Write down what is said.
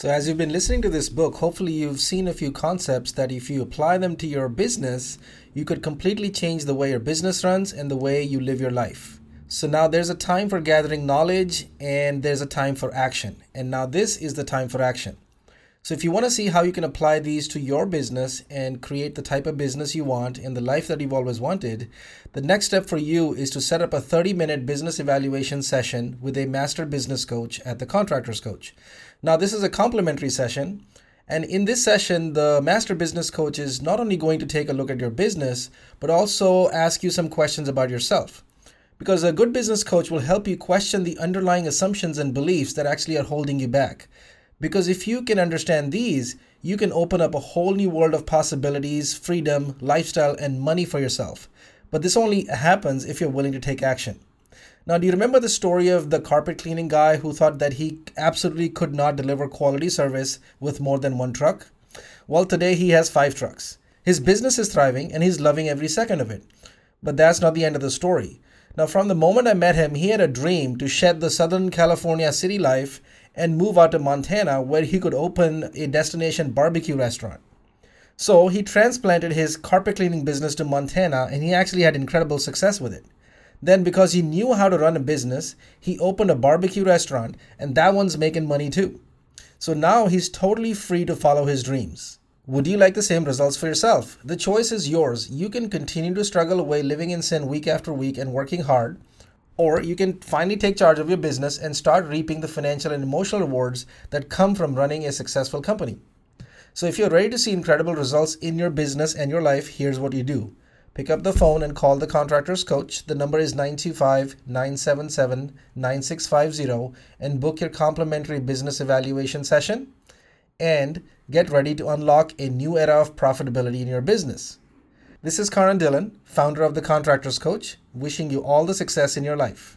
So, as you've been listening to this book, hopefully you've seen a few concepts that if you apply them to your business, you could completely change the way your business runs and the way you live your life. So, now there's a time for gathering knowledge and there's a time for action. And now this is the time for action. So, if you want to see how you can apply these to your business and create the type of business you want and the life that you've always wanted, the next step for you is to set up a 30 minute business evaluation session with a master business coach at the Contractors Coach. Now, this is a complimentary session. And in this session, the master business coach is not only going to take a look at your business, but also ask you some questions about yourself. Because a good business coach will help you question the underlying assumptions and beliefs that actually are holding you back. Because if you can understand these, you can open up a whole new world of possibilities, freedom, lifestyle, and money for yourself. But this only happens if you're willing to take action. Now, do you remember the story of the carpet cleaning guy who thought that he absolutely could not deliver quality service with more than one truck? Well, today he has five trucks. His business is thriving and he's loving every second of it. But that's not the end of the story. Now, from the moment I met him, he had a dream to shed the Southern California city life and move out to Montana where he could open a destination barbecue restaurant. So he transplanted his carpet cleaning business to Montana and he actually had incredible success with it. Then, because he knew how to run a business, he opened a barbecue restaurant, and that one's making money too. So now he's totally free to follow his dreams. Would you like the same results for yourself? The choice is yours. You can continue to struggle away living in sin week after week and working hard, or you can finally take charge of your business and start reaping the financial and emotional rewards that come from running a successful company. So, if you're ready to see incredible results in your business and your life, here's what you do Pick up the phone and call the contractor's coach. The number is 925 977 9650 and book your complimentary business evaluation session. And get ready to unlock a new era of profitability in your business. This is Karan Dillon, founder of the Contractors Coach, wishing you all the success in your life.